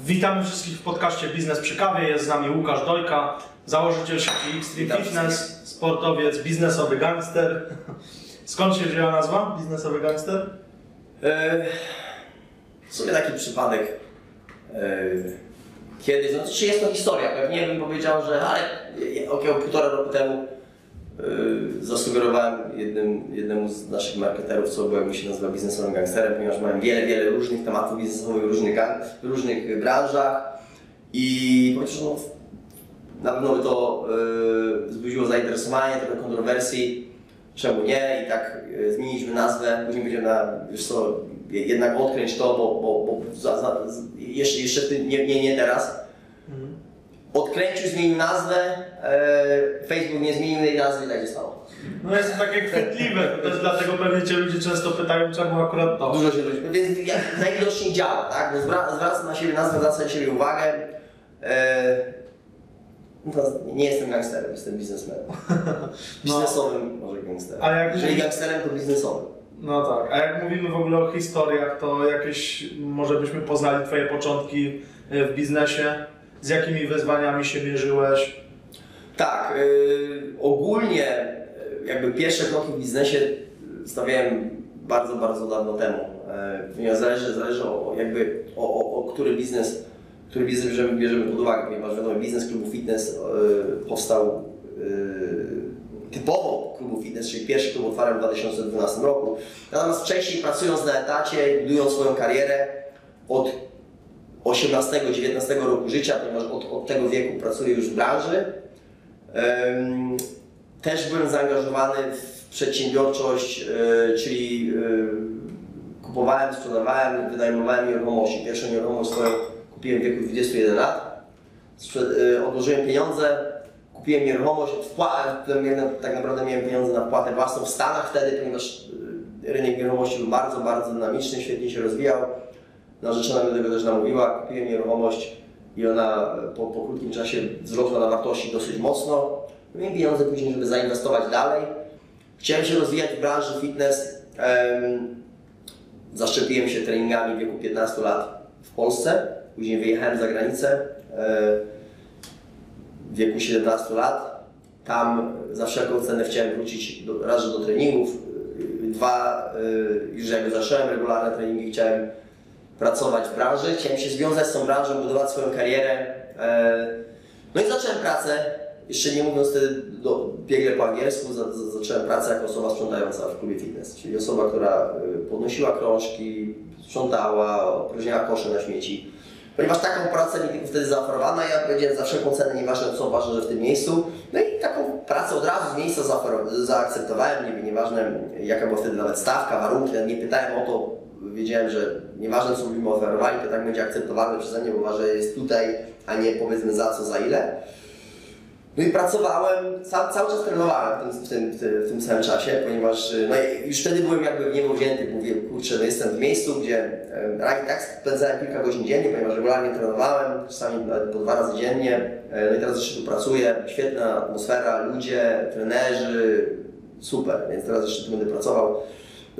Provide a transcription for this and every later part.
Witamy wszystkich w podcaście Biznes przy kawie. Jest z nami Łukasz Dojka, założyciel sieci Extreme Fitness, sportowiec, biznesowy gangster. Skąd się wzięła nazwa biznesowy gangster? E, W sumie taki przypadek. e, Kiedyś, no czy jest to historia, pewnie bym powiedział, że ale około półtora roku temu e, zasugerowałem jednym, jednemu z naszych marketerów, co byłem się nazywa biznesowym gangsterem, ponieważ miałem wiele, wiele różnych tematów biznesowych w różnych, w różnych branżach i chociaż no, na pewno by to e, wzbudziło zainteresowanie, trochę kontrowersji, czemu nie? I tak e, zmieniliśmy nazwę, później będziemy na, wiesz co, je- jednak odkręć to, bo, bo, bo za, za, jeszcze, jeszcze nie, nie, nie teraz. Odkręcił, zmienił nazwę, e, Facebook nie zmienił tej nazwy i tak się stało. No jest to takie chwytliwe, to też dlatego pewnie cię ludzie często pytają, czemu akurat to. Dużo się ludzi, więc jak najwidoczniej działa, tak? Bo zwra- zwracam na siebie nazwę, zwracam na siebie uwagę. E, no nie jestem gangsterem, jestem biznesmenem. Biznesowym może gangsterem. A jak- Jeżeli gangsterem, to biznesowym. No tak, a jak mówimy w ogóle o historiach, to jakieś, może byśmy poznali twoje początki e, w biznesie, z jakimi wyzwaniami się mierzyłeś? Tak, y, ogólnie y, jakby pierwsze kroki w biznesie stawiałem bardzo, bardzo dawno temu. Ponieważ zależy, zależy o, jakby o, o, o który biznes, który biznes bierzemy, bierzemy pod uwagę, ponieważ wiadomo, biznes klubu fitness y, powstał y, typowo klubu fitness, czyli pierwszy klub otwarłem w 2012 roku. Natomiast wcześniej pracując na etacie, budując swoją karierę od 18-19 roku życia, ponieważ od, od tego wieku pracuję już w branży. Też byłem zaangażowany w przedsiębiorczość, e, czyli e, kupowałem, sprzedawałem, wynajmowałem nieruchomości. Pierwszą nieruchomość swoją kupiłem w wieku 21 lat. E, Odłożyłem pieniądze, kupiłem nieruchomość, tak naprawdę miałem pieniądze na wpłatę własną w Stanach wtedy, ponieważ rynek nieruchomości był bardzo, bardzo dynamiczny, świetnie się rozwijał. Narzeczona mnie do tego też namówiła, kupiłem nieruchomość i ona e, po, po krótkim czasie wzrosła na wartości dosyć mocno. Miałem pieniądze później, żeby zainwestować dalej. Chciałem się rozwijać w branży fitness. Em, zaszczepiłem się treningami w wieku 15 lat w Polsce. Później wyjechałem za granicę e, w wieku 17 lat. Tam za wszelką cenę chciałem wrócić do, raz, do treningów. Dwa, już jakby zacząłem regularne treningi, chciałem pracować w branży, chciałem się związać z tą branżą, budować swoją karierę. E, No i zacząłem pracę, jeszcze nie mówiąc wtedy do, biegle po angielsku, za, za, zacząłem pracę jako osoba sprzątająca w klubie fitness, czyli osoba, która y, podnosiła krążki, sprzątała, opróżniała kosze na śmieci. Ponieważ taką pracę mi tylko wtedy zaoferowano, ja powiedziałem za wszelką cenę, nieważne co, ważne, że w tym miejscu. No i taką pracę od razu z miejsca zaakceptowałem, nie, nieważne jaka była wtedy nawet stawka, warunki, nie pytałem o to, wiedziałem, że nieważne co byśmy oferowali, to tak będzie akceptowalne przeze mnie, bo ważne jest tutaj, a nie powiedzmy za co, za ile. No i pracowałem, ca, cały czas trenowałem w tym, w, tym, w, tym, samym czasie, ponieważ no i już wtedy byłem jakby w niebo wzięty, mówię, kurczę, no jestem w miejscu, gdzie e, tak spędzałem kilka godzin dziennie, ponieważ regularnie trenowałem, czasami po dwa razy dziennie, e, no i teraz jeszcze tu pracuję, świetna atmosfera, ludzie, trenerzy, super, więc teraz jeszcze tu będę pracował.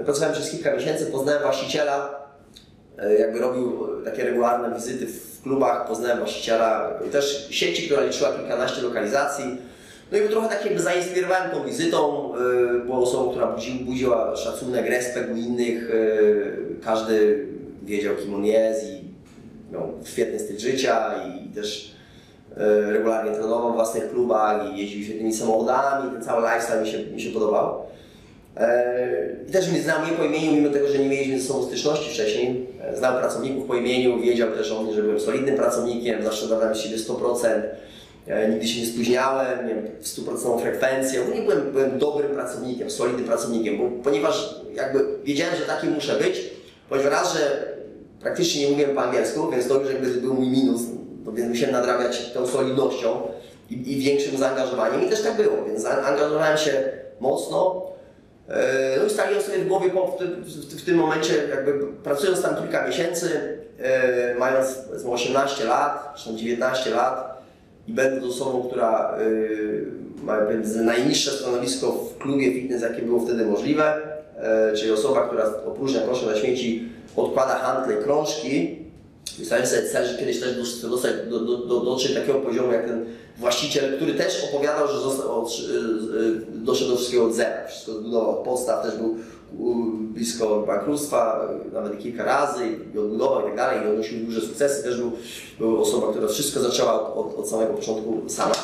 Pracowałem przez kilka miesięcy, poznałem właściciela, e, jakby robił takie regularne wizyty w klubach, poznałem właściciela też sieci, która liczyła kilkanaście lokalizacji. No i trochę tak jakby zainspirowałem tą wizytą, e, była osobą, która budzi, budziła szacunek, respekt u innych, e, każdy wiedział kim on jest i miał świetny styl życia i też regularnie trenował w własnych klubach i jeździł świetnymi samochodami, ten cały lifestyle mi się, mi się podobał. E, I też mnie znał mnie po imieniu, mimo tego, że nie mieliśmy ze sobą styczności wcześniej. E, Znał pracowników po imieniu, wiedział też o mnie, że byłem solidnym pracownikiem, zawsze dawałem siebie 100%. E, Nigdy się nie spóźniałem, miałem 100% frekwencję. Nie byłem, byłem dobrym pracownikiem, solidnym pracownikiem, bo, ponieważ jakby wiedziałem, że taki muszę być, ponieważ raz, że praktycznie nie mówiłem po angielsku, więc to już jakby był mój minus, no więc musiałem nadrabiać tą solidnością i, i większym zaangażowaniem i też tak było, więc zaangażowałem się mocno. E, No i stawiłem sobie w głowie po, w, tym- w, tym momencie, jakby pracując tam kilka miesięcy, e, mając powiedzmy 18 lat, czy tam 19 lat i będąc osobą, która e, ma najniższe stanowisko w klubie fitness, jakie było wtedy możliwe, czyli osoba, która opróżnia kosze na śmieci, odkłada handle i krążki Ustawiam sobie cel, że kiedyś też chcę dostać, do, do, do, dotrzeć do takiego poziomu jak ten właściciel, który też opowiadał, że został od, doszedł do wszystkiego od zera. Wszystko zbudował od podstaw, też był blisko bankructwa, nawet kilka razy i odbudował i tak dalej, i odnosił duże sukcesy. Też był, był osobą, która wszystko zaczęła od, od, od samego początku sama.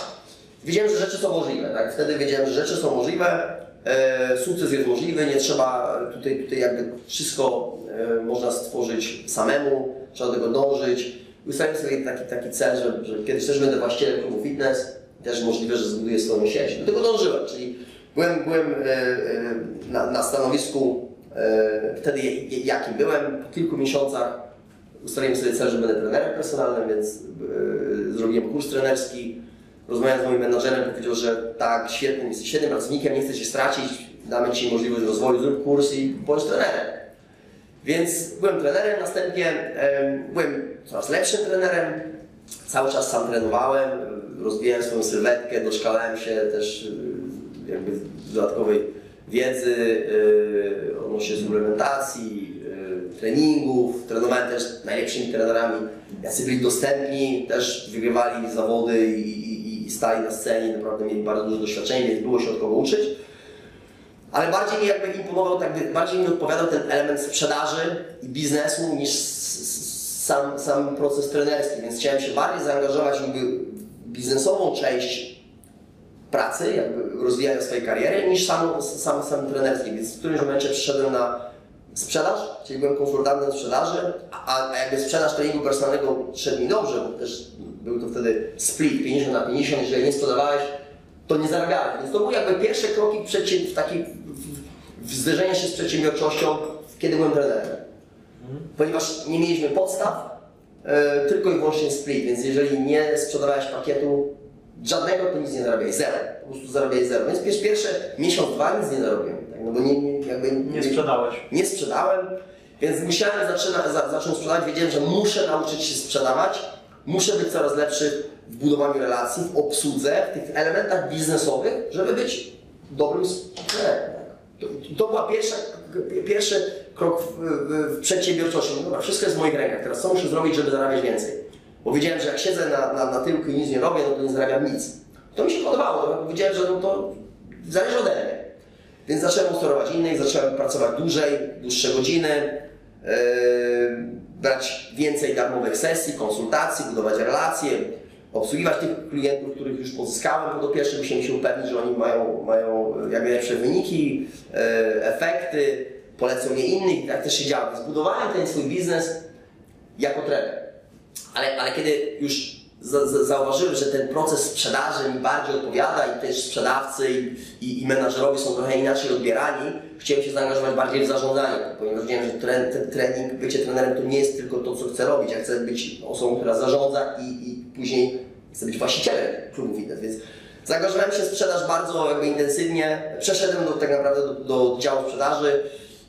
Wiedziałem, że rzeczy są możliwe, tak? Wtedy wiedziałem, że rzeczy są możliwe, e, sukces jest możliwy, nie trzeba tutaj, tutaj jakby wszystko e, można stworzyć samemu, trzeba do tego dążyć. I Ustawiłem sobie taki, taki cel, że, że kiedyś też będę właścicielem klubu fitness, też możliwe, że zbuduję swoją sieć. Do tego dążyłem, czyli byłem, byłem e, e, na, na stanowisku e, wtedy jakim byłem, po kilku miesiącach ustaliłem sobie cel, że będę trenerem personalnym, więc e, zrobiłem kurs trenerski. Rozmawiając z moim menadżerem, powiedział, że tak, świetnym, jesteś świetnym pracownikiem, nie chcę Cię stracić, damy Ci możliwość rozwoju, zrób kurs i bądź trenerem. Więc byłem trenerem, następnie em, byłem coraz lepszym trenerem, cały czas sam trenowałem, rozwijałem swoją sylwetkę, doszkalałem się też y, jakby dodatkowej wiedzy y, odnośnie suplementacji, y, treningów, trenowałem też najlepszymi trenerami, jacy byli dostępni, też wygrywali zawody i, i, i stali na scenie, naprawdę mieli bardzo duże doświadczenie, więc było się od kogo uczyć. Ale bardziej mi jakby imponował, tak bardziej mi odpowiadał ten element sprzedaży i biznesu niż sam, sam proces trenerski, więc chciałem się bardziej zaangażować jakby w biznesową część pracy, jakby rozwijania swojej kariery, niż sam, sam, sam trenerski, więc w którymś momencie przyszedłem na sprzedaż, czyli byłem konsultantem sprzedaży, a, a jakby sprzedaż treningu personalnego szedł mi dobrze, bo też był to wtedy split 50 na 50, jeżeli nie sprzedawałeś, to nie zarabiałem. Więc to były jakby pierwsze kroki w taki, w, w zderzenia się z przedsiębiorczością, kiedy byłem trenerem. Ponieważ nie mieliśmy podstaw, e, tylko i wyłącznie split, więc jeżeli nie sprzedawałeś pakietu żadnego, to nic nie zarabiałeś, zero. Po prostu zarabiałeś zero. Więc pierwsze, miesiąc, dwa nic nie zarobiłem. Tak? No bo nie, nie, jakby Nie sprzedałeś. nie sprzedałem, więc musiałem zaczyna, za, zacząć sprzedawać. Wiedziałem, że muszę nauczyć się sprzedawać, muszę być coraz lepszy w budowaniu relacji, w obsłudze, w tych elementach biznesowych, żeby być dobrym sprzedażem. To, była pierwsza, pierwszy krok w, w, w przedsiębiorczości. No Dobra, wszystko jest w moich rękach, teraz co muszę zrobić, żeby zarabiać więcej? Bo wiedziałem, że jak siedzę na, na, na tyłku i nic nie robię, no to nie zarabiam nic. To mi się podobało, no, wiedziałem, że no to zależy ode mnie. Więc zacząłem sterować innych, zacząłem pracować dłużej, dłuższe godziny, yy, brać więcej darmowych sesji, konsultacji, budować relacje, obsługiwać tych klientów, których już pozyskałem po pierwsze, musiałem się upewnić, że oni mają, mają jak najlepsze wyniki, yy, efekty, polecą mnie innych tak też się działo. Zbudowałem ten swój biznes jako trener. Ale, ale kiedy już za, za, zauważyłem, że ten proces sprzedaży mi bardziej odpowiada i też sprzedawcy i, i, i menadżerowie są trochę inaczej odbierani, chciałem się zaangażować bardziej w zarządzanie, ponieważ wiedziałem, że ten trening, bycie trenerem to nie jest tylko to, co chcę robić. Ja chcę być osobą, która zarządza i, i później chcę być właścicielem klubu fitness, więc zaangażowałem się w sprzedaż bardzo jakby intensywnie. Przeszedłem do, tak naprawdę do, do działu sprzedaży.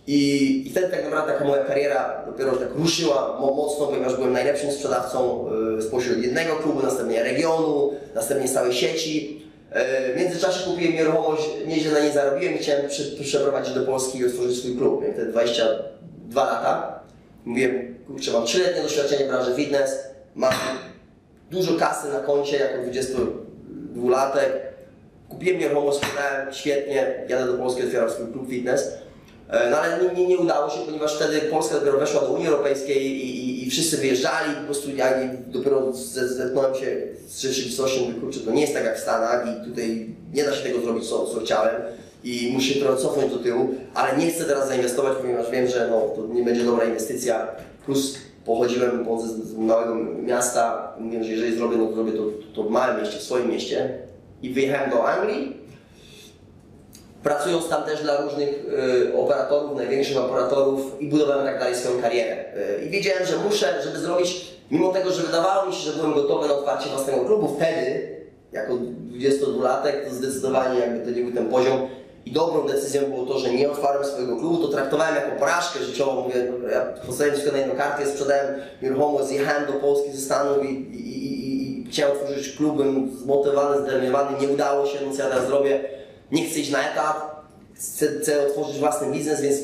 I, I wtedy tak naprawdę taka moja kariera dopiero tak ruszyła mo- mocno, ponieważ byłem najlepszym sprzedawcą y, spośród jednego klubu, następnie regionu, następnie całej sieci. Y, W międzyczasie kupiłem nieruchomość, nieźle na niej zarobiłem i chciałem przy, przeprowadzić do Polski i otworzyć swój klub. Miałem wtedy 22 lata. Mówiłem, kurczę, mam 3-letnie doświadczenie w branży fitness, mam dużo kasy na koncie jako 22-latek. Kupiłem nieruchomość, sprzedałem świetnie, jadę do Polski, otwieram swój klub fitness. E, No ale nie, nie, udało się, ponieważ wtedy Polska dopiero weszła do Unii Europejskiej i, i, i wszyscy wyjeżdżali, po prostu ja dopiero ze- zetknąłem się z rzeczywistością, mówię, kurczę, to nie jest tak jak w Stanach i tutaj nie da się tego zrobić, co, co chciałem i muszę się trochę cofnąć do tyłu, ale nie chcę teraz zainwestować, ponieważ wiem, że no, to nie będzie dobra inwestycja, plus pochodziłem z, z małego miasta, mówiłem, że jeżeli zrobię, no to zrobię to, to w małym mieście, w swoim mieście i wyjechałem do Anglii, pracując tam też dla różnych y, operatorów, największych operatorów i budowałem tak dalej swoją karierę. Y, I wiedziałem, że muszę, żeby zrobić, mimo tego, że wydawało mi się, że byłem gotowy na otwarcie własnego klubu, wtedy, jako 22-latek, to zdecydowanie jakby to nie był ten poziom. I dobrą decyzją było to, że nie otwarłem swojego klubu, to traktowałem jako porażkę życiową. Mówię, ja postawiłem wszystko na jedną kartę, sprzedałem nieruchomość, zjechałem do Polski ze Stanów i, i, i, i, chciałem otworzyć klub, byłem zmotywowany, zdenerwowany, nie udało się, co ja teraz zrobię, nie chcę iść na etat, chcę, chcę otworzyć własny biznes, więc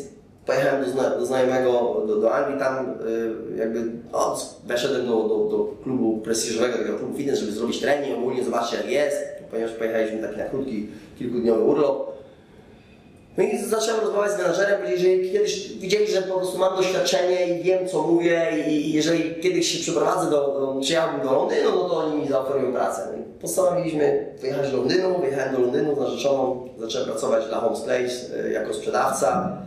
pojechałem do, zna, do znajomego do, do Anglii, tam y, jakby no, weszedłem do, do, do klubu prestiżowego, takiego klubu fitness, żeby zrobić trening, ogólnie zobaczyć jak jest, ponieważ pojechaliśmy taki na krótki, kilkudniowy urlop. No i zacząłem rozmawiać z menadżerem, że kiedyś widzieli, że po prostu mam doświadczenie i wiem co mówię i, jeżeli kiedyś się przeprowadzę do, do przyjechałbym do Londynu, no to oni mi zaoferują pracę. No postanowiliśmy wyjechać do Londynu, wyjechałem do Londynu z narzeczoną, zacząłem pracować dla Homes Place y, jako sprzedawca.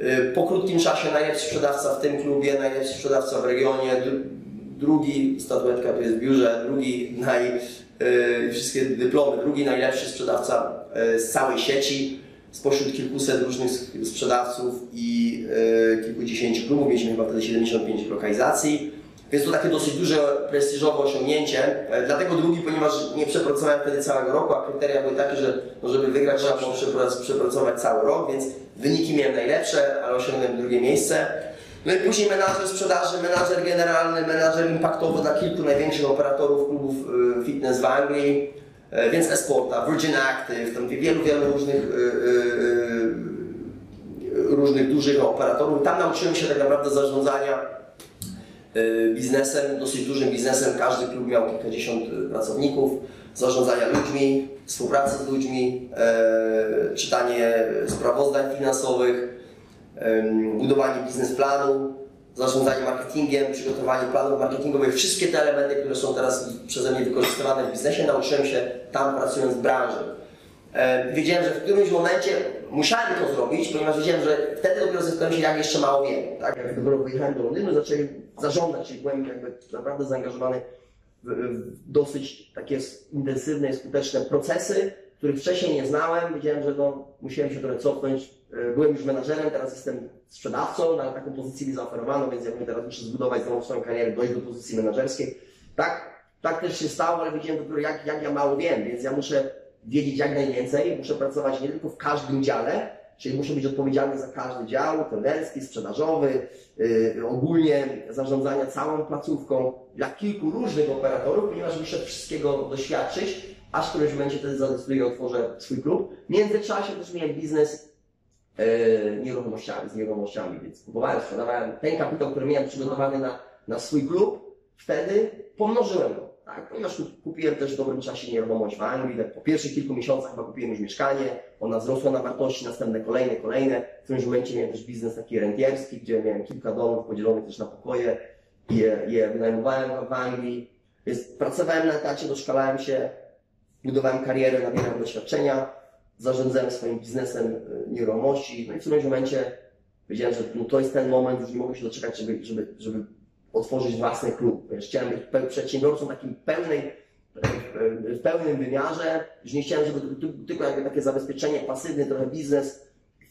Y, Po krótkim czasie najlepszy sprzedawca w tym klubie, najlepszy sprzedawca w regionie, dru- drugi, statuetka tu jest w biurze, drugi naj, y, wszystkie dyplomy, drugi najlepszy sprzedawca z całej sieci spośród kilkuset różnych sprzedawców i y, kilkudziesięciu klubów, mieliśmy chyba wtedy 75 lokalizacji. Więc to takie dosyć duże, prestiżowe osiągnięcie. E, Dlatego drugi, ponieważ nie przepracowałem wtedy całego roku, a kryteria były takie, że no, żeby wygrać trzeba było przeprac- przepracować cały rok, więc wyniki miałem najlepsze, ale osiągnąłem drugie miejsce. No i później menadżer sprzedaży, menadżer generalny, menadżer impaktowy dla kilku największych operatorów klubów y, fitness w Anglii, e, więc Esporta, Virgin Active, tam wielu, wielu różnych y, y, różnych dużych operatorów. Tam nauczyłem się tak naprawdę zarządzania biznesem, dosyć dużym biznesem. Każdy klub miał kilkadziesiąt pracowników, zarządzania ludźmi, współpracy z ludźmi, e, czytanie sprawozdań finansowych, budowanie biznesplanu, zarządzanie marketingiem, przygotowanie planów marketingowych. Wszystkie te elementy, które są teraz przeze mnie wykorzystywane w biznesie, nauczyłem się tam pracując w branży. E, Wiedziałem, że w którymś momencie musiałem to zrobić, ponieważ wiedziałem, że wtedy dopiero zetknąłem się, jak jeszcze mało wiem. Tak? Jak dopiero wyjechałem do Londynu, zacząłem zarządzać, czyli byłem jakby naprawdę zaangażowany w, dosyć takie intensywne i skuteczne procesy, których wcześniej nie znałem. Wiedziałem, że no, musiałem się trochę cofnąć. E, Byłem już menadżerem, teraz jestem sprzedawcą, na taką pozycję mi zaoferowano, więc jakby teraz muszę zbudować znowu swoją karierę, dojść do pozycji menadżerskiej. Tak, tak też się stało, ale wiedziałem dopiero jak, jak ja mało wiem, więc ja muszę wiedzieć jak najwięcej, muszę pracować nie tylko w każdym dziale, czyli muszę być odpowiedzialny za każdy dział, trenerski, sprzedażowy, yy, ogólnie zarządzania całą placówką dla kilku różnych operatorów, ponieważ muszę wszystkiego doświadczyć, aż w którymś momencie wtedy zadecyduję, otworzę swój klub. W międzyczasie też miałem biznes nieruchomościami, z nieruchomościami, więc kupowałem, sprzedawałem ten kapitał, który miałem przygotowany na, na swój klub, wtedy pomnożyłem go, tak, ponieważ kup- kupiłem też w dobrym czasie nieruchomość w Anglii, tak po pierwszych kilku miesiącach chyba kupiłem już mieszkanie, ona wzrosła na wartości, następne kolejne, kolejne, w którymś momencie miałem też biznes taki rentierski, gdzie miałem kilka domów podzielonych też na pokoje i je, je wynajmowałem w Anglii, więc pracowałem na etacie, doszkalałem się, budowałem karierę, nabierałem doświadczenia, zarządzałem swoim biznesem y, nieruchomości. No i w którymś momencie wiedziałem, że no to jest ten moment, już nie mogę się doczekać, żeby, żeby, żeby otworzyć własny klub. Wiesz, chciałem być przedsiębiorcą takim pełnej, w pełnym wymiarze. Już nie chciałem, żeby tylko jakby takie zabezpieczenie pasywne, trochę biznes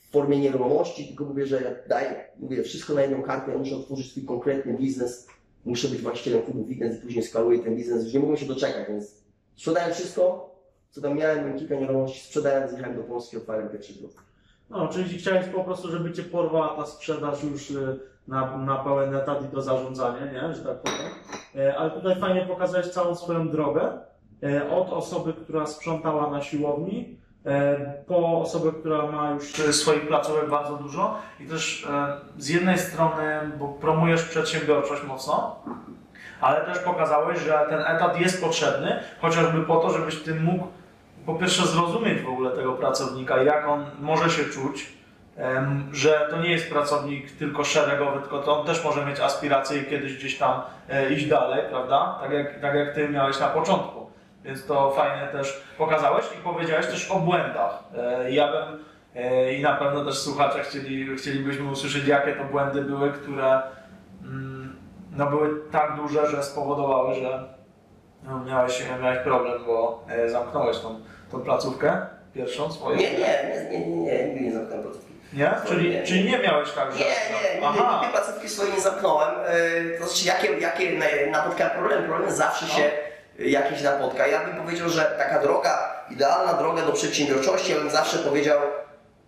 w formie nieruchomości, tylko mówię, że daję, mówię, wszystko na jedną kartę, ja muszę otworzyć swój konkretny biznes, muszę być właścicielem klubu fitness i później skaluję ten biznes. Już nie mogłem się doczekać, więc sprzedałem wszystko, co tam miałem, kilka nieruchomości, sprzedałem, zjechałem do Polski, otwarłem pierwszy klub. No, czyli chciałeś po prostu, żeby cię porwała ta sprzedaż już y, na, na pełen etat i to zarządzanie, nie? Że tak powiem. E, Ale tutaj fajnie pokazałeś całą swoją drogę. e, Od osoby, która sprzątała na siłowni, e, po osobę, która ma już swoich placówek bardzo dużo. I też z jednej strony, bo promujesz przedsiębiorczość mocno, ale też pokazałeś, że ten etat jest potrzebny, chociażby po to, żebyś ty mógł po pierwsze zrozumieć w ogóle tego pracownika, jak on może się czuć, że to nie jest pracownik tylko szeregowy, tylko to on też może mieć aspiracje i kiedyś gdzieś tam e, iść dalej, prawda? Tak jak, tak jak ty miałeś na początku. Więc to fajnie też pokazałeś i powiedziałeś też o błędach. E, Ja bym e, i na pewno też słuchacze chcieli, chcielibyśmy usłyszeć, jakie to błędy były, które mm, no, były tak duże, że spowodowały, że miałeś, miałeś problem, bo e, zamknąłeś tą, tą placówkę pierwszą swoją. Nie, nie, nie, nie, nie, nie, nigdy nie zamknąłem placówki. Nie? Czyli, Nie. czyli nie miałeś tak, że... Nie, nie, nigdy, Aha. nigdy placówki swojej nie zamknąłem. Yy, To znaczy, jakie, jakie na- napotkałem problemy? Problemy zawsze No. się jakieś napotka. Ja bym powiedział, że taka droga, idealna droga do przedsiębiorczości, ja bym zawsze powiedział,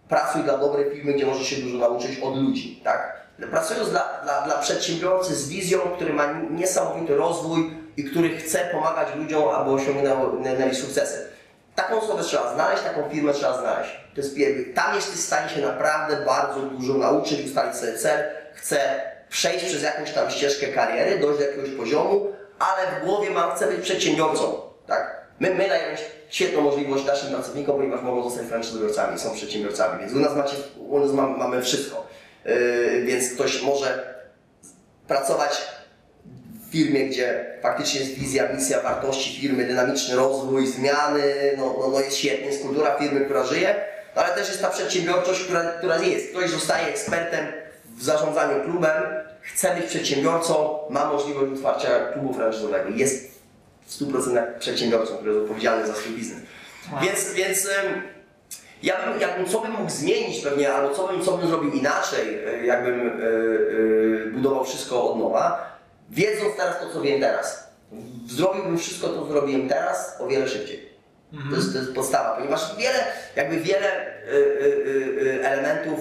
pracuj dla dobrej firmy, gdzie możesz się dużo nauczyć od ludzi, tak? Pracując dla, dla, dla przedsiębiorcy z wizją, który ma niesamowity rozwój i który chce pomagać ludziom, aby osiągnęli sukcesy. Taką osobę trzeba znaleźć, taką firmę trzeba znaleźć. To jest pierwszy. Tam jesteś w stanie się naprawdę bardzo dużo nauczyć, ustalić sobie cel. Chcę przejść przez jakąś tam ścieżkę kariery, dojść do jakiegoś poziomu, ale w głowie mam, chcę być przedsiębiorcą. Tak? My, my dajemy świetną możliwość naszym pracownikom, ponieważ mogą zostać franczyzobiorcami, są przedsiębiorcami, więc u nas, macie, u nas mam, mamy wszystko. Yy, więc ktoś może pracować firmie, gdzie faktycznie jest wizja, misja, wartości firmy, dynamiczny rozwój, zmiany, no, no, no jest świetnie, jest kultura firmy, która żyje, no ale też jest ta przedsiębiorczość, która, która jest. Ktoś zostaje ekspertem w zarządzaniu klubem, chce być przedsiębiorcą, ma możliwość otwarcia klubu franczyzowego, jest w 100% przedsiębiorcą, który jest odpowiedzialny za swój biznes. Więc, więc ym, ja bym, jakbym co bym mógł zmienić pewnie, albo co bym, co bym zrobił inaczej, y, jakbym y, y, budował wszystko od nowa, wiedząc teraz to, co wiem teraz. Zrobiłbym wszystko to, co zrobiłem teraz, o wiele szybciej. To, jest, to jest podstawa, ponieważ wiele, jakby wiele y, y, y, elementów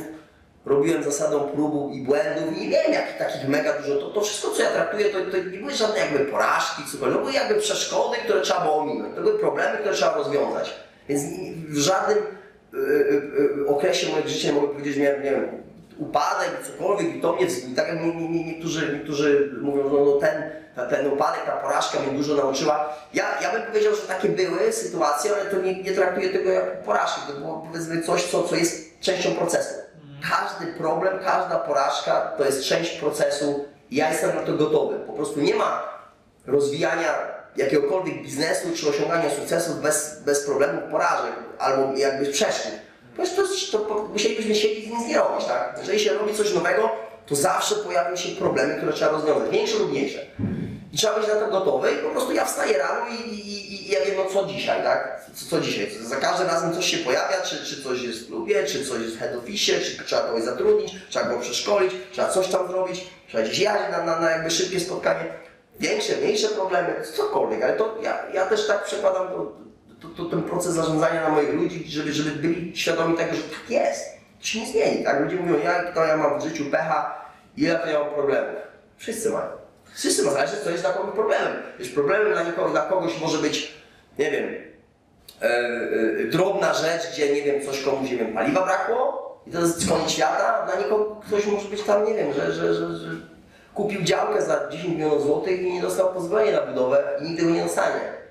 robiłem zasadą próbu i błędów i nie wiem jakich takich mega dużo, to, to wszystko co ja traktuję to, to nie były żadne jakby porażki, cokolwiek, to były jakby przeszkody, które trzeba było ominąć, to były problemy, które trzeba rozwiązać. Więc w żadnym y, y, y, okresie mojego życia nie mogę powiedzieć, że miałem, nie wiem, upadek, cokolwiek i to mnie wzbudzi. Tak jak nie, nie, nie, niektórzy, niektórzy mówią, no, no ten, ten upadek, ta porażka mnie dużo nauczyła. Ja, ja bym powiedział, że takie były sytuacje, ale to nie, nie traktuję tego jak porażki. To było powiedzmy coś, co, co jest częścią procesu. Każdy problem, każda porażka to jest część procesu ja jestem na to gotowy. Po prostu nie ma rozwijania jakiegokolwiek biznesu czy osiągania sukcesów bez, bez problemów, porażek albo jakby przeszkód. Ponieważ to, to po- musielibyśmy siedzieć i nic nie robić, tak? Jeżeli się robi coś nowego, to zawsze pojawią się problemy, które trzeba rozwiązać, większe lub mniejsze. I trzeba być na to gotowy i po prostu ja wstaję rano i, i, i, i ja wiem, no co dzisiaj, tak? Co, co dzisiaj? Za każdym razem coś się pojawia, czy, czy coś jest w klubie, czy coś jest w head office, czy trzeba kogoś zatrudnić, trzeba go przeszkolić, trzeba coś tam zrobić, trzeba gdzieś jechać na, na, na jakby szybkie spotkanie. Większe, mniejsze problemy, cokolwiek, ale to ja, ja też tak przekładam to, to, to, ten proces zarządzania na moich ludzi, żeby, żeby byli świadomi tego, że tak jest. To się nie zmieni, tak? Ludzie mówią, ja, to ja mam w życiu pecha, ile to ja mam problemów. Wszyscy mają. Wszyscy mają, zależy co jest dla problemem. Wiesz, problemem dla, nikogo, dla kogoś może być, nie wiem, e, drobna rzecz, gdzie, nie wiem, coś komuś, nie wiem, paliwa brakło i to jest koniec świata. Dla nikogo ktoś może być tam, nie wiem, że, że, że, że kupił działkę za 10 milionów złotych i nie dostał pozwolenia na budowę i nigdy go nie dostanie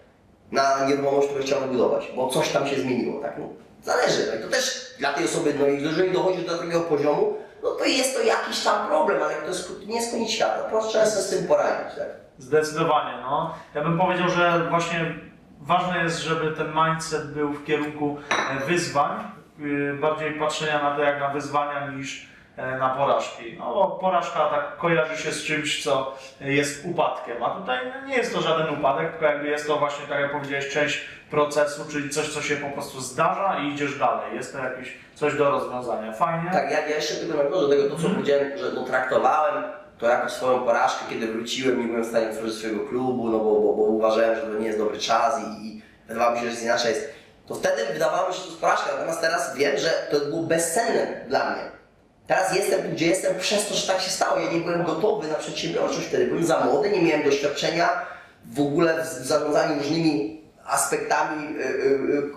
na nieruchomość, którą chciał wybudować, bo coś tam się zmieniło, tak? No, zależy, no i to też dla tej osoby, no i jeżeli dochodzi do takiego poziomu, no to jest to jakiś tam problem, ale to jest, nie jest koniec świata, po prostu trzeba sobie z tym poradzić, tak? Zdecydowanie, no. Ja bym powiedział, że właśnie ważne jest, żeby ten mindset był w kierunku e, wyzwań, y, bardziej patrzenia na to jak na wyzwania niż na porażki. No bo porażka tak kojarzy się z czymś, co jest upadkiem, a tutaj nie jest to żaden upadek, tylko jakby jest to właśnie, tak jak powiedziałeś, część procesu, czyli coś, co się po prostu zdarza i idziesz dalej. Jest to jakieś coś do rozwiązania. Fajnie. Tak, ja, ja jeszcze tylko do tego, to co powiedziałem, że no, traktowałem to jako swoją porażkę, kiedy wróciłem, nie byłem w stanie otworzyć swojego klubu, no bo, bo, bo uważałem, że to nie jest dobry czas i, i wydawało mi się, że jest inaczej jest. To wtedy wydawało mi się, że to jest porażka, natomiast teraz wiem, że to było bezcenne dla mnie. Teraz jestem gdzie jestem przez to, że tak się stało. Ja nie byłem gotowy na przedsiębiorczość wtedy. Byłem za młody, nie miałem doświadczenia w ogóle w zarządzaniu różnymi aspektami y, y, y,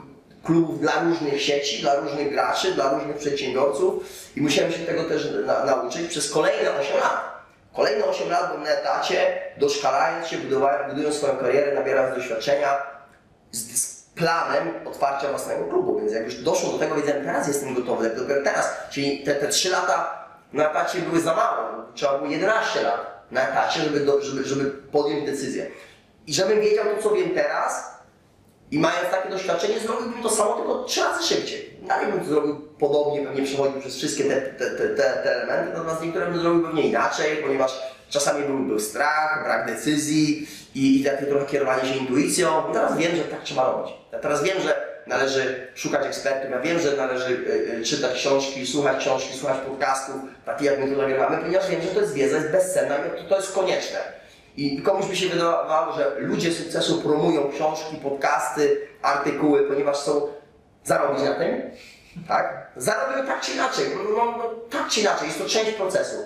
klubów dla różnych sieci, dla różnych graczy, dla różnych przedsiębiorców i musiałem się tego też na, nauczyć przez kolejne 8 lat. Kolejne 8 lat byłem na etacie, doszkalając się, budowałem, budując swoją karierę, nabierając doświadczenia z planem otwarcia własnego klubu, więc jak już doszło do tego, wiedziałem, teraz jestem gotowy, jak dopiero teraz, czyli te, te 3 lata na etacie były za mało, trzeba było 11 lat na etacie, żeby, do, żeby, żeby podjąć decyzję. I żebym wiedział to, co wiem teraz i mając takie doświadczenie, zrobiłbym to samo, tylko trzy razy szybciej. Dalej bym to zrobił podobnie, pewnie przechodził przez wszystkie te, te, te, te elementy, natomiast niektóre bym zrobił pewnie inaczej, ponieważ czasami był, był strach, brak decyzji i, i takie trochę kierowanie się intuicją. I teraz wiem, że tak trzeba robić. Ja teraz wiem, że należy szukać ekspertów, ja wiem, że należy y, y, czytać książki, słuchać książki, słuchać podcastów, takich jak my tu nagrywamy, ponieważ wiem, że to jest wiedza, jest bezcenna i to, to jest konieczne. I komuś by się wydawało, że ludzie sukcesu promują książki, podcasty, artykuły, ponieważ są zarobić na tym, tak? Zarobią tak czy inaczej, no, no, tak czy inaczej, jest to część procesu,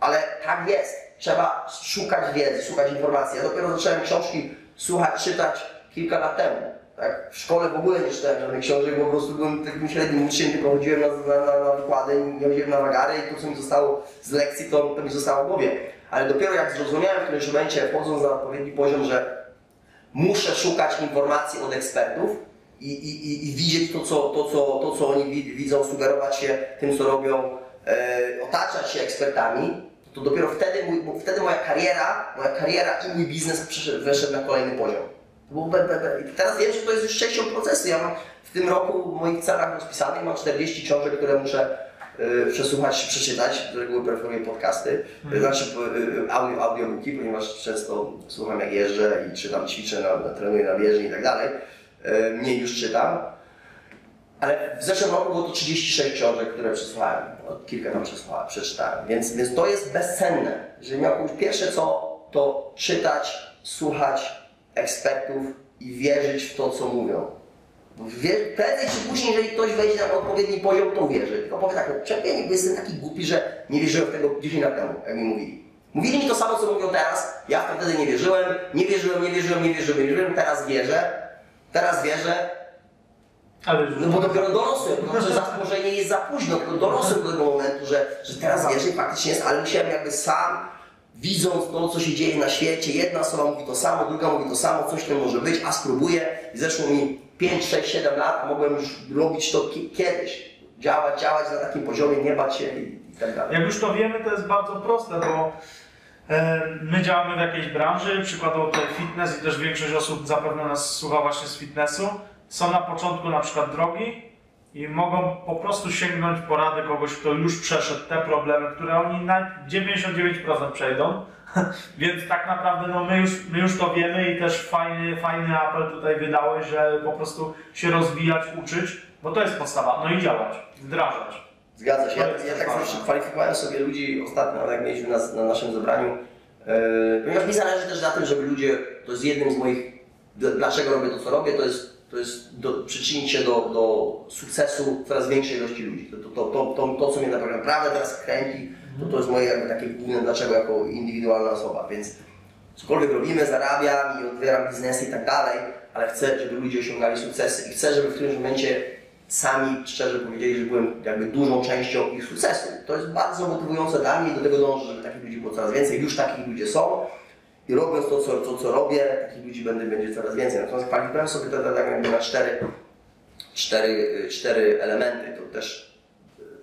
ale tak jest. Trzeba szukać wiedzy, szukać informacji. Ja dopiero zacząłem książki słuchać, czytać kilka lat temu. Tak? W szkole w ogóle nie czytałem żadnych książek, po prostu byłem takim średnim uczniem, tylko chodziłem na, na, na, na wykłady, nie chodziłem na wagary i to, co mi zostało z lekcji, to, to mi zostało w głowie. Ale dopiero jak zrozumiałem w którymś momencie, wchodząc na odpowiedni poziom, że muszę szukać informacji od ekspertów i, i, i, widzieć to co, to, co, to, co oni wi- widzą, sugerować się tym, co robią, e, otaczać się ekspertami, to dopiero wtedy, mój, wtedy moja kariera, moja kariera i mój biznes weszedł na kolejny poziom. Be, be, be. I teraz wiem, że to jest już częścią procesu. Ja mam w tym roku w moich celach rozpisanych mam 40 książek, które muszę y, przesłuchać, przeczytać, z reguły preferuję podcasty, Mhm. znaczy y, audio, audiobooki, ponieważ często słucham jak jeżdżę i czytam, ćwiczę, na, na, trenuję na bieżni i tak dalej. Y, mniej już czytam. Ale w zeszłym roku było to 36 książek, które przesłuchałem. Kilka tam przeczytałem. Więc, więc to jest bezcenne. Jeżeli miałbym pierwsze co, to czytać, słuchać ekspertów i wierzyć w to, co mówią. Prędzej czy później, jeżeli ktoś wejdzie na odpowiedni poziom, to uwierzy. Tylko powiem tak, czerpienie, bo jestem taki głupi, że nie wierzyłem w tego 10 lat temu, jak mi mówili. Mówili mi to samo, co mówią teraz. Ja wtedy nie wierzyłem, nie wierzyłem, nie wierzyłem, nie wierzyłem, nie wierzyłem. Teraz wierzę. Teraz wierzę, Ale już no bo dopiero dorosłem, no, że jest za późno, tylko dorosłem do tego momentu, że, że teraz wierzę i faktycznie jest, ale musiałem jakby sam, widząc to, co się dzieje na świecie, jedna osoba mówi to samo, druga mówi to samo, coś tam może być, a spróbuję i zeszło mi 5, 6, 7 lat, a mogłem już robić to ki- kiedyś. Działać, działać na takim poziomie, nie bać się i, i tak dalej. Jak już to wiemy, to jest bardzo proste, bo e, my działamy w jakiejś branży, przykładowo tutaj fitness i też większość osób zapewne nas słucha właśnie z fitnessu. Są na początku na przykład drogi i mogą po prostu sięgnąć porady kogoś, kto już przeszedł te problemy, które oni na 99% przejdą. Więc tak naprawdę no, my, już, my już to wiemy i też fajny, fajny apel tutaj wydałeś, że po prostu się rozwijać, uczyć, bo to jest podstawa. No i działać, wdrażać. Zgadza się. Ja, ja tak zawsze kwalifikowałem sobie ludzi ostatnio, jak mieliśmy na, na naszym zebraniu, e, ponieważ mi zależy też na tym, żeby ludzie, to jest jednym z moich, dlaczego robię to, co robię, to jest, to jest do, przyczynić się do, do sukcesu coraz większej ilości ludzi. To, to, to, to, to, co mnie naprawdę teraz kręci, to, to jest moje jakby takie główne dlaczego jako indywidualna osoba, więc cokolwiek robimy, zarabiam i otwieram biznesy i tak dalej, ale chcę, żeby ludzie osiągali sukcesy i chcę, żeby w którymś momencie sami szczerze powiedzieli, że byłem jakby dużą częścią ich sukcesu. To jest bardzo motywujące dla mnie i do tego dążę, żeby takich ludzi było coraz więcej. Już takich ludzie są i robiąc to, co, to, co robię, takich ludzi będę, będzie coraz więcej. Natomiast kwalifikowałem sobie to tak jakby na cztery, cztery, cztery elementy. To też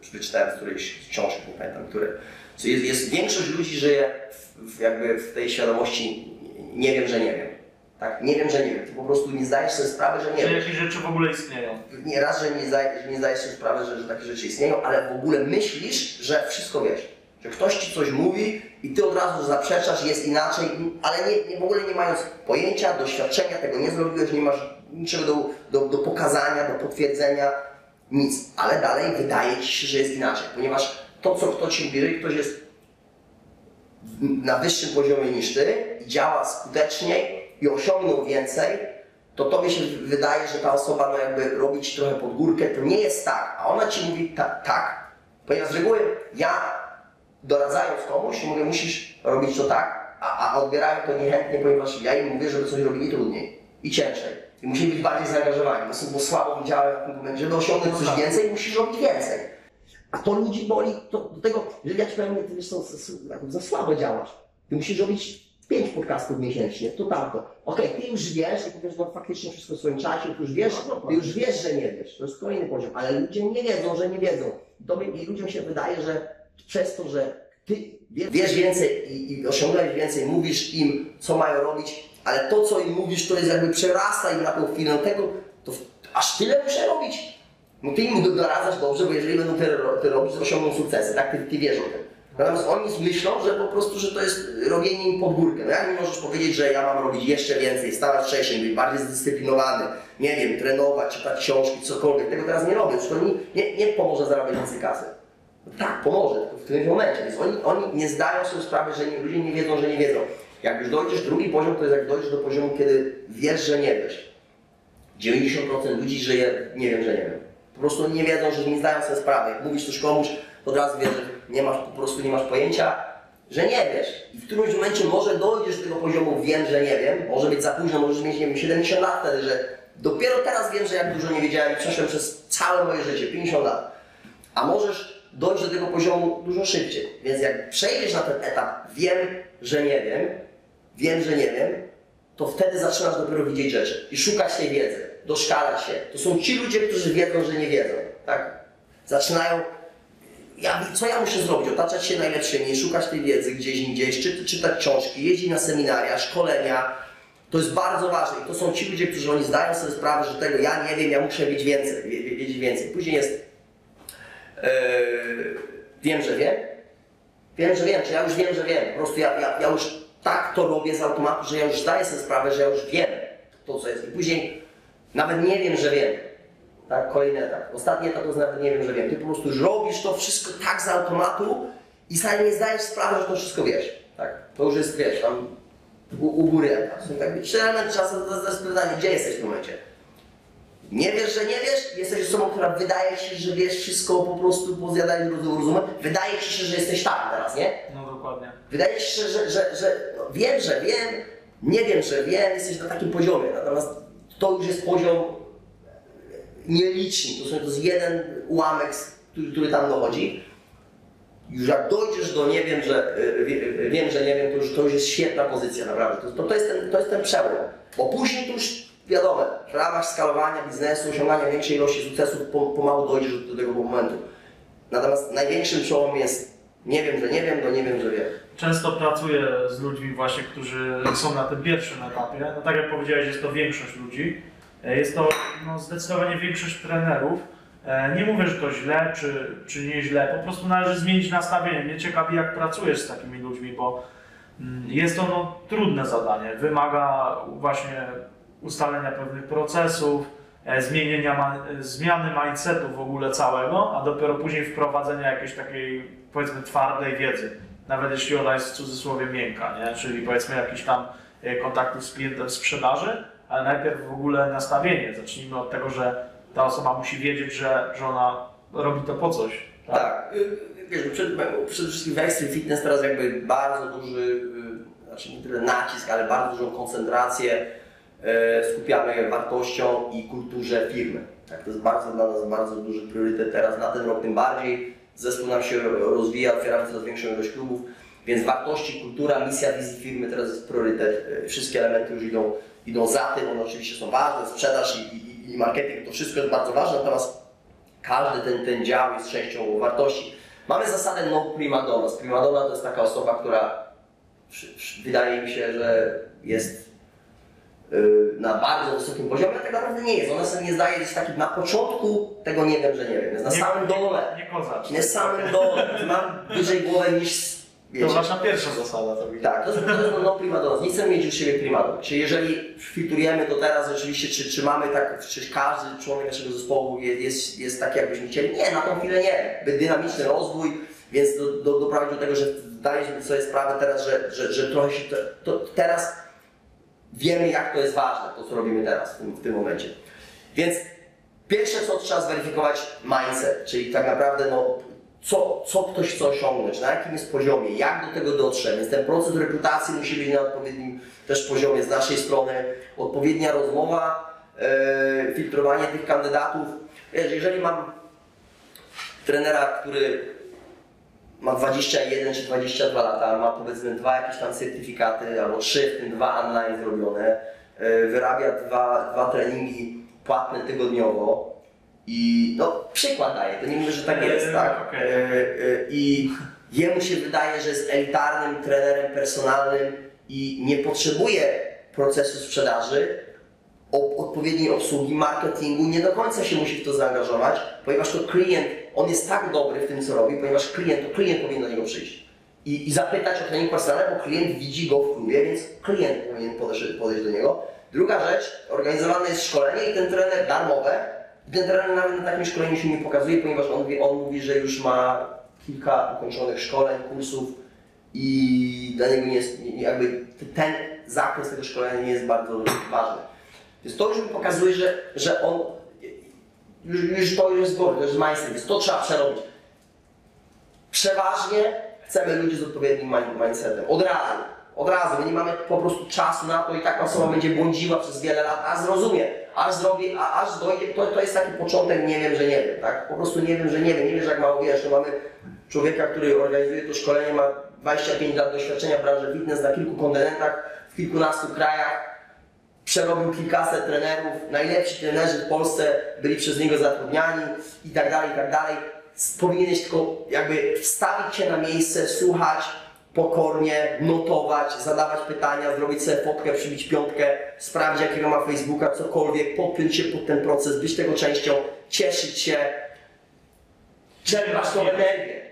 y, wyczytałem z którejś z książek, nie pamiętam, które. Co jest, jest, większość ludzi żyje w, jakby w tej świadomości nie wiem, że nie wiem. Tak, nie wiem, że nie wiem. Ty po prostu nie zdajesz sobie sprawy, że nie Czy wiesz jakieś rzeczy w ogóle istnieją? nie raz, że nie, zdaj, że nie zdajesz sobie sprawy, że, że takie rzeczy istnieją, ale w ogóle myślisz, że wszystko wiesz. Że ktoś ci coś mówi i ty od razu zaprzeczasz, jest inaczej, ale nie, nie, w ogóle nie mając pojęcia, doświadczenia, tego nie zrobiłeś, nie masz niczego do, do, do pokazania, do potwierdzenia, nic. Ale dalej wydaje ci się, że jest inaczej, ponieważ to, co ktoś ci mówi, ktoś jest na wyższym poziomie niż ty działa skuteczniej i osiągnął więcej, to tobie się wydaje, że ta osoba no jakby robi ci trochę pod górkę, to nie jest tak, a ona ci mówi ta, tak, ponieważ z reguły ja doradzając komuś mówię, musisz robić to tak, a, a odbierają to niechętnie, ponieważ ja im mówię, żeby coś robili trudniej i ciężej. I musieli być bardziej zaangażowani, bo, bo słabo widziałem w tym momencie, żeby osiągnąć No coś tak. więcej, musisz robić więcej. A to ludzi boli, to do tego, jeżeli ja ci powiem, ty wiesz, co, za, słabo działasz. Ty musisz robić pięć podcastów miesięcznie, to tamto. Okej, ty już wiesz i powiesz, no faktycznie wszystko w swoim czasie, ty już wiesz, ty już wiesz, że nie wiesz. To jest kolejny poziom, ale ludzie nie wiedzą, że nie wiedzą. Tobie, I ludziom się wydaje, że przez to, że ty wie- wiesz więcej i, i osiągnąłeś więcej, mówisz im, co mają robić, ale to, co im mówisz, to jest jakby przerasta im na tą chwilę tego, to aż tyle muszę robić. No ty im doradzasz dobrze, bo jeżeli będą te robić, to osiągną sukcesy, tak? Ty, ty wiesz o tym. Natomiast oni myślą, że po prostu, że to jest robienie im pod górkę. No jak mi możesz powiedzieć, że ja mam robić jeszcze więcej, stawać wcześniej, być bardziej zdyscyplinowany, nie wiem, trenować, czytać książki, cokolwiek. Tego teraz nie robię, to nie, nie, nie pomoże zarabiać więcej kasy. Tak, pomoże, w którymś momencie. Więc oni, oni nie zdają sobie sprawy, że nie, ludzie nie wiedzą, że nie wiedzą. Jak już dojdziesz, drugi poziom to jest jak dojdziesz do poziomu, kiedy wiesz, że nie wiesz. 90% ludzi żyje, nie wiem, że nie wiem. Po prostu nie wiedzą, że nie zdają sobie sprawy. Jak mówisz coś komuś, od razu wiesz, że nie masz, po prostu nie masz pojęcia, że nie wiesz. I w którymś momencie może dojdziesz do tego poziomu, wiem, że nie wiem, może być za późno, możesz mieć, nie wiem, 70 lat wtedy, że dopiero teraz wiem, że jak dużo nie wiedziałem i przeszłem przez całe moje życie, 50 lat. A możesz dojść do tego poziomu dużo szybciej. Więc jak przejdziesz na ten etap, wiem, że nie wiem, wiem, że nie wiem, to wtedy zaczynasz dopiero widzieć rzeczy i szukać tej wiedzy, doszkalać się. To są ci ludzie, którzy wiedzą, że nie wiedzą, tak? Zaczynają, ja, co ja muszę zrobić? Otaczać się najlepszymi, szukać tej wiedzy gdzieś indziej, czy, czytać książki, jeździć na seminaria, szkolenia. To jest bardzo ważne i to są ci ludzie, którzy oni zdają sobie sprawę, że tego ja nie wiem, ja muszę wiedzieć więcej, wie- wie- wiedzieć więcej. Później jest, wiem, że wiem, Wiem, że wiem, czy ja już wiem, że wiem. Po prostu ja, ja, ja już tak to robię z automatu, że ja już zdaję sobie sprawę, że ja już wiem to, co jest. I później nawet nie wiem, że wiem. Tak, kolejny etap. Ostatni etap to nawet nie wiem, że wiem. Ty po prostu robisz to wszystko tak z automatu i sam nie zdajesz sprawy, że to wszystko wiesz. Tak, to już jest, wiesz, tam u, u góry etap. Są tak trzy elementy czasu, to jest pytanie, gdzie jesteś w tym momencie? Nie wiesz, że nie wiesz? Jesteś osobą, która wydaje ci się, że wiesz wszystko po prostu po zjadaniu rozumu. Wydaje ci się, że jesteś tam teraz, nie? No dokładnie. Wydaje ci się, że, że, że no, wiem, że wiem, nie wiem, że wiem, jesteś na takim poziomie. Natomiast to już jest poziom nieliczni. To, są, to jest jeden ułamek, który, który tam dochodzi. Już jak dojdziesz do nie wiem, że y, wie- wiem, że nie wiem, to już, to już jest świetna pozycja naprawdę. To, to, to, jest ten, to jest ten przełom. Bo później to już wiadomo, w ramach skalowania biznesu, osiągania większej ilości sukcesów po, pomału dojdziesz do tego momentu. Natomiast największym przełomem jest nie wiem, że nie wiem, do nie wiem, że wiem. Często pracuję z ludźmi właśnie, którzy są na tym pierwszym etapie. No tak jak powiedziałeś, jest to większość ludzi. E, Jest to no, zdecydowanie większość trenerów. E, Nie mówię, że to źle czy, czy nie źle, po prostu należy zmienić nastawienie. Mnie ciekawi, jak pracujesz z takimi ludźmi, bo mm, jest to no, trudne zadanie. Wymaga właśnie ustalenia pewnych procesów, e, zmienienia, e, zmiany mindsetu w ogóle całego, a dopiero później wprowadzenia jakiejś takiej, powiedzmy, twardej wiedzy. Nawet jeśli ona jest w cudzysłowie miękka, nie? czyli powiedzmy jakiś tam e, kontaktów z klientem sprzedaży, ale najpierw w ogóle nastawienie. Zacznijmy od tego, że ta osoba musi wiedzieć, że, że ona robi to po coś. Tak, y, wiesz, przed, przede wszystkim w Fitness teraz jakby bardzo duży, y, znaczy nie tyle nacisk, ale bardzo dużą koncentrację skupiamy wartością i kulturze firmy. Tak, to jest bardzo dla nas bardzo duży priorytet teraz, na ten rok tym bardziej. Zespół nam się rozwija, otwieramy coraz większą ilość klubów, więc wartości, kultura, misja, wizji firmy teraz jest priorytet. Y, Wszystkie elementy już idą, idą za tym, one oczywiście są ważne, sprzedaż i, i, i marketing, to wszystko jest bardzo ważne, natomiast każdy ten, ten dział jest częścią wartości. Mamy zasadę no prima donna. Prima donna to jest taka osoba, która wydaje mi się, że jest na bardzo wysokim poziomie, tak naprawdę nie jest. Ona sobie nie zdaje, jest taki na początku tego nie wiem, że nie wiem. Jest na Nie- samym dole. Nie kozacz. Na samym dole. Mam wyżej głowę niż To wiecie. wasza pierwsza zasada. To widzę. Tak, to jest, to jest no prima donna. Nie chcemy mieć u siebie prima donna. Czyli jeżeli filtrujemy to teraz rzeczywiście, czy, czy mamy tak, czy każdy członek naszego zespołu jest, jest, taki, jakbyśmy chcieli? Nie, na tą chwilę nie. By Dynamiczny rozwój, więc do, do, doprowadził do tego, że zdaliśmy sobie sprawę teraz, że, że, że trochę się to, to teraz wiemy, jak to jest ważne, to co robimy teraz, w tym, w tym momencie. Więc pierwsze, co trzeba zweryfikować, mindset, czyli tak naprawdę no, co, co ktoś chce osiągnąć, na jakim jest poziomie, jak do tego dotrze, więc ten proces rekrutacji musi być na odpowiednim też poziomie z naszej strony, odpowiednia rozmowa, e, filtrowanie tych kandydatów. Wiesz, jeżeli mam trenera, który ma 21 czy 22 lata, ma powiedzmy dwa jakieś tam certyfikaty, albo trzy, w tym dwa online zrobione, e, wyrabia dwa, dwa treningi płatne tygodniowo i no przykład daję, to nie mówię, że tak jest, E, tak? E, e, I jemu się wydaje, że jest elitarnym trenerem personalnym i nie potrzebuje procesu sprzedaży, odpowiedniej obsługi, marketingu, nie do końca się musi w to zaangażować, ponieważ to klient, on jest tak dobry w tym, co robi, ponieważ klient, to klient powinien do niego przyjść i, i zapytać o trening personalny, bo klient widzi go w klubie, więc klient powinien podejść, podejść do niego. Druga rzecz, organizowane jest szkolenie i ten trener darmowe, i ten trener nawet na takim szkoleniu się nie pokazuje, ponieważ on, wie- on mówi, że już ma kilka ukończonych szkoleń, kursów i dla niego nie jest, jakby ten zakres tego szkolenia nie jest bardzo ważny. Więc to już mi pokazuje, że, że on już, już to już jest to jest mindset, więc to trzeba przerobić. Przeważnie chcemy ludzi z odpowiednim mind- mindsetem. Od razu. Od razu. My nie mamy po prostu czasu na to i taka osoba będzie błądziła przez wiele lat, a zrozumie. aż zrobię, a, aż dojdzie, to, to jest taki początek, nie wiem, że nie wiem, tak? Po prostu nie wiem, że nie wiem, nie wiem, że jak mało wiesz, to mamy człowieka, który organizuje to szkolenie, ma 25 lat doświadczenia w branży fitness na kilku kontynentach, w kilkunastu krajach, przerobił kilkaset trenerów, najlepsi trenerzy w Polsce byli przez niego zatrudniani i tak dalej, i tak dalej. Powinieneś tylko jakby wstawić się na miejsce, słuchać pokornie, notować, zadawać pytania, zrobić sobie fotkę, przybić piątkę, sprawdzić jakiego ma Facebooka, cokolwiek, podpiąć się pod ten proces, być tego częścią, cieszyć się, czerpać tą energię.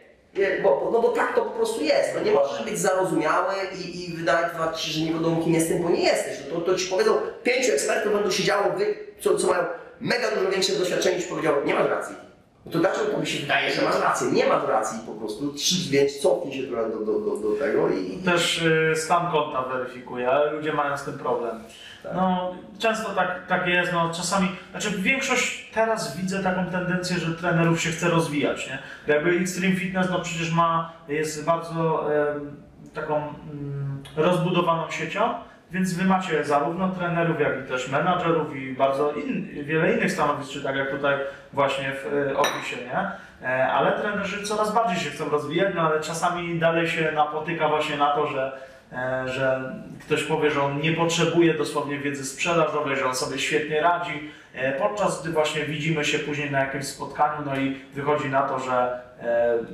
Bo, no bo tak to po prostu jest. No nie możesz być zarozumiały i, i wydawać ci, że nie wiadomo kim jestem, bo nie jesteś. No to, to ci powiedzą, pięciu ekspertów będą siedziało, wy, co, co mają mega dużo większe doświadczenie, ci powiedział, nie masz racji. No to dlaczego mi się wydaje, że masz rację? Nie masz racji po prostu, więc cofnij się trochę do, do, do, do tego i... Też y, stan konta weryfikuje, ale ludzie mają z tym problem. Tak. No, często tak, tak jest, no czasami, znaczy większość teraz widzę taką tendencję, że trenerów się chce rozwijać, nie? Jakby Extreme Fitness, no przecież ma, jest bardzo em, taką mm, rozbudowaną siecią, więc wy macie zarówno trenerów, jak i też menadżerów i bardzo in, wiele innych stanowisk, czy tak jak tutaj właśnie w y, opisie, nie? E, Ale trenerzy coraz bardziej się chcą rozwijać, no ale czasami dalej się napotyka właśnie na to, że, e, że ktoś powie, że on nie potrzebuje dosłownie wiedzy sprzedażowej, że on sobie świetnie radzi, e, podczas gdy właśnie widzimy się później na jakimś spotkaniu, no i wychodzi na to, że,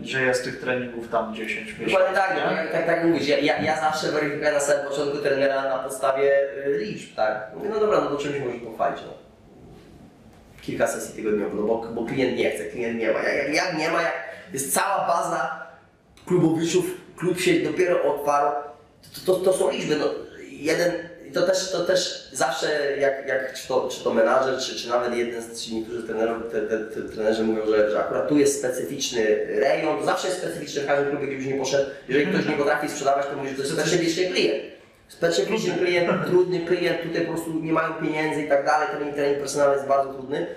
że jest tych treningów tam 10 miesięcy. Dokładnie tak, nie? jak, tak, tak mówisz, ja, ja, ja zawsze weryfikuję na samym początku trenera na podstawie y, liczb, tak? Mówię, no dobra, no to czymś możesz pochwalić, no. Kilka sesji tygodniowo, no bo, bo klient nie chce, klient nie ma. Jak, jak, jak nie ma, jak jest cała baza klubowiczów, klub się dopiero otwarł, to, to, to są liczby, no. Jeden, to też, to też zawsze, jak, jak czy, to, czy to menadżer, czy, czy nawet jeden z czy niektórzy trenerów, te, te, te, trenerzy mówią, że, że akurat tu jest specyficzny rejon, to zawsze jest specyficzny w każdym klubie, gdzie byś nie poszedł. Jeżeli ktoś nie potrafi sprzedawać, to mówi, że to jest specyficzny klient. Specyficzny klient, trudny klient, tutaj po prostu nie mają pieniędzy i tak dalej, trening, trening personalny jest bardzo trudny.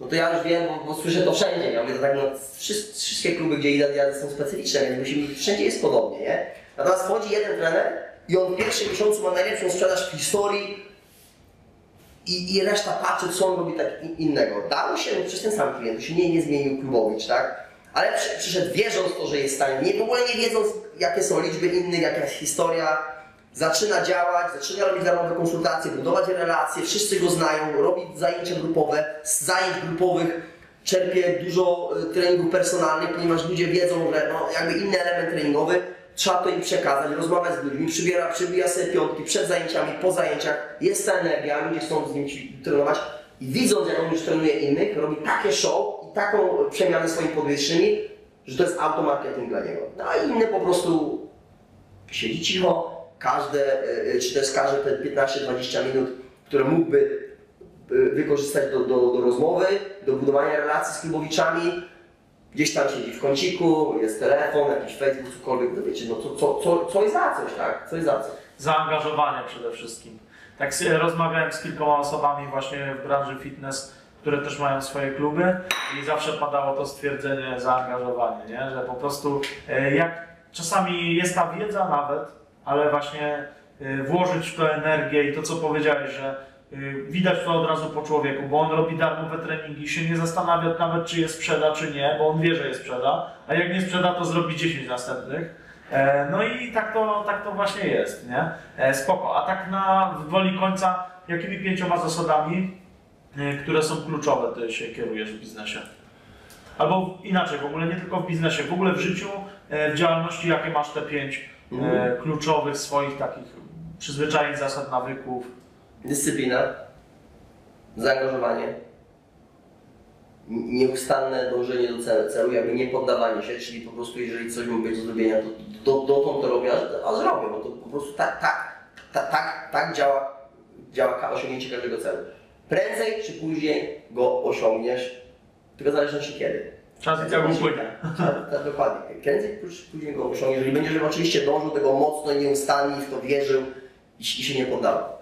No to ja już wiem, bo, bo słyszę to wszędzie. Ja mówię, to tak, no, wszystkie, wszystkie kluby, gdzie idę, ja są specyficzne, więc musimy, wszędzie jest podobnie, nie? Natomiast wchodzi jeden trener i on w pierwszym miesiącu ma najlepszą sprzedaż w historii i, i reszta patrzy, co on robi tak in- innego. Dało się, no przez ten sam klient, się nie, nie zmienił klubowicz, tak? Ale przy, przyszedł wierząc to, że jest w stanie, nie, w ogóle nie wiedząc, jakie są liczby innych, jaka jest historia, zaczyna działać, zaczyna robić darmowe konsultacje, budować relacje, wszyscy go znają, robi zajęcia grupowe, z zajęć grupowych czerpie dużo y, treningów personalnych, ponieważ ludzie wiedzą, że no, jakby inny element treningowy, trzeba to im przekazać, rozmawiać z ludźmi, przybiera, przybija sobie piątki przed zajęciami, po zajęciach, jest ta energia, ludzie chcą z nim trenować i widząc, jak on już trenuje innych, robi takie show i taką przemianę swoimi podwyższymi, że to jest automarketing dla niego. No a inny po prostu siedzi cicho, każde, y, czy też każde te 15-20 minut, które mógłby y, wykorzystać do, do, do rozmowy, do budowania relacji z klubowiczami, gdzieś tam siedzi w kąciku, jest telefon, jakiś Facebook, cokolwiek, no wiecie, no to co, co, co jest za coś, tak? Co jest za coś. zaangażowanie przede wszystkim. Tak rozmawiałem z kilkoma osobami właśnie w branży fitness, które też mają swoje kluby i zawsze padało to stwierdzenie zaangażowanie, nie? że po prostu e, jak czasami jest ta wiedza nawet, ale właśnie e, włożyć w to energię i to co powiedziałeś, że widać to od razu po człowieku, bo on robi darmowe treningi, się nie zastanawia nawet czy je sprzeda czy nie, bo on wie, że je sprzeda, a jak nie sprzeda to zrobi 10 następnych. E, No i tak to, tak to właśnie jest, nie? E, Spoko. A tak na woli końca, jakimi pięcioma zasadami, e, które są kluczowe, ty się kierujesz w biznesie? Albo inaczej, w ogóle nie tylko w biznesie, w ogóle w życiu, e, w działalności, jakie masz te pięć Mhm. kluczowych swoich takich przyzwyczajeń, zasad, nawyków? Dyscyplina, zaangażowanie, nieustanne dążenie do celu, celu, jakby nie poddawanie się, czyli po prostu jeżeli coś ma być do zrobienia, to do, dotąd to robię, a, zrobię, bo to po prostu tak, tak, tak, tak, tak działa, działa osiągnięcie każdego celu. Prędzej czy później go osiągniesz, tylko zależy się kiedy. Czas i jak upłynie. Tak, tak, dokładnie. Prędzej czy później go osiągniesz, jeżeli będziesz oczywiście dążył tego mocno i nieustannie, w to wierzył i, i się nie poddawał.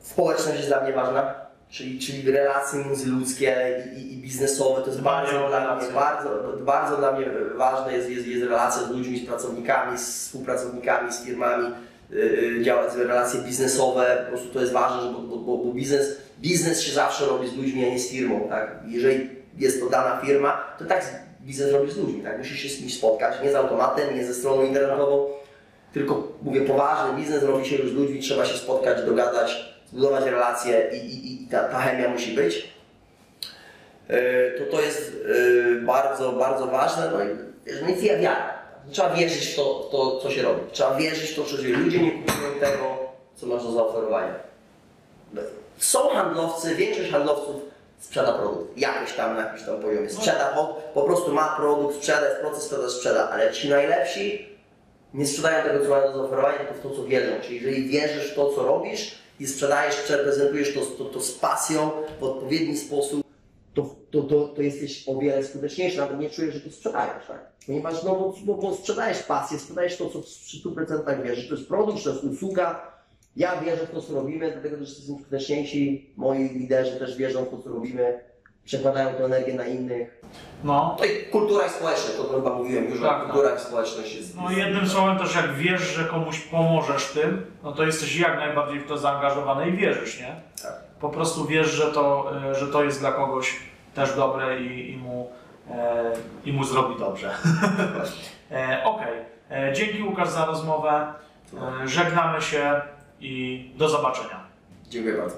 Społeczność jest dla mnie ważna, czyli, czyli relacje międzyludzkie i, i, i biznesowe, to jest bardzo o dla mnie, bardzo, bardzo dla mnie ważne jest, jest, jest relacja z ludźmi, z pracownikami, z współpracownikami, z firmami. yy, działać relacje biznesowe, po prostu to jest ważne, bo, bo, bo, bo biznes, biznes się zawsze robi z ludźmi, a nie z firmą, tak? Jeżeli jest to dana firma, to tak biznes robi z ludźmi, tak? Musisz się z kimś spotkać, nie z automatem, nie ze stroną internetową, tylko mówię poważny biznes robi się już z ludźmi, trzeba się spotkać, dogadać, zbudować relacje i, i, i ta, ta chemia musi być. Yy, To to jest yy, bardzo, bardzo ważne. No i wiesz, no wi- wiara. Trzeba wierzyć w to, to, co się robi. Trzeba wierzyć w to, że ludzie nie kupują tego, co masz do zaoferowania. Są handlowcy, większość handlowców sprzeda produkt, jakoś tam na jakimś tam poziomie. Sprzeda, po, po prostu ma produkt, sprzeda, jest proces sprzedaż, sprzeda, ale ci najlepsi nie sprzedają tego, co mają do zaoferowania, tylko w to, co wierzą. Czyli jeżeli wierzysz w to, co robisz i sprzedajesz, prezentujesz to, to, to z pasją, w odpowiedni sposób, to, to, to, to jesteś o wiele skuteczniejszy, nawet nie czujesz, że to sprzedajesz, tak? Ponieważ no, bo, bo, bo sprzedajesz pasję, sprzedajesz to, co w 100% wierzysz. To jest produkt, to jest usługa. Ja wierzę w to, co robimy, dlatego też jesteśmy skuteczniejsi. Moi liderzy też wierzą w to, co robimy. Przekładają tę energię na innych. No. No i kultura i społeczność, to chyba mówiłem już, Tak, kultura i społeczność jest... No i jednym słowem też jak wiesz, że komuś pomożesz tym, no to jesteś jak najbardziej w to zaangażowany i wierzysz, nie? Tak. Po prostu wiesz, że to, e, że to jest dla kogoś też dobre i, i, mu, e, i mu zrobi dobrze. e, Okej, E, dzięki Łukasz za rozmowę, e, żegnamy się i do zobaczenia. Dziękuję bardzo.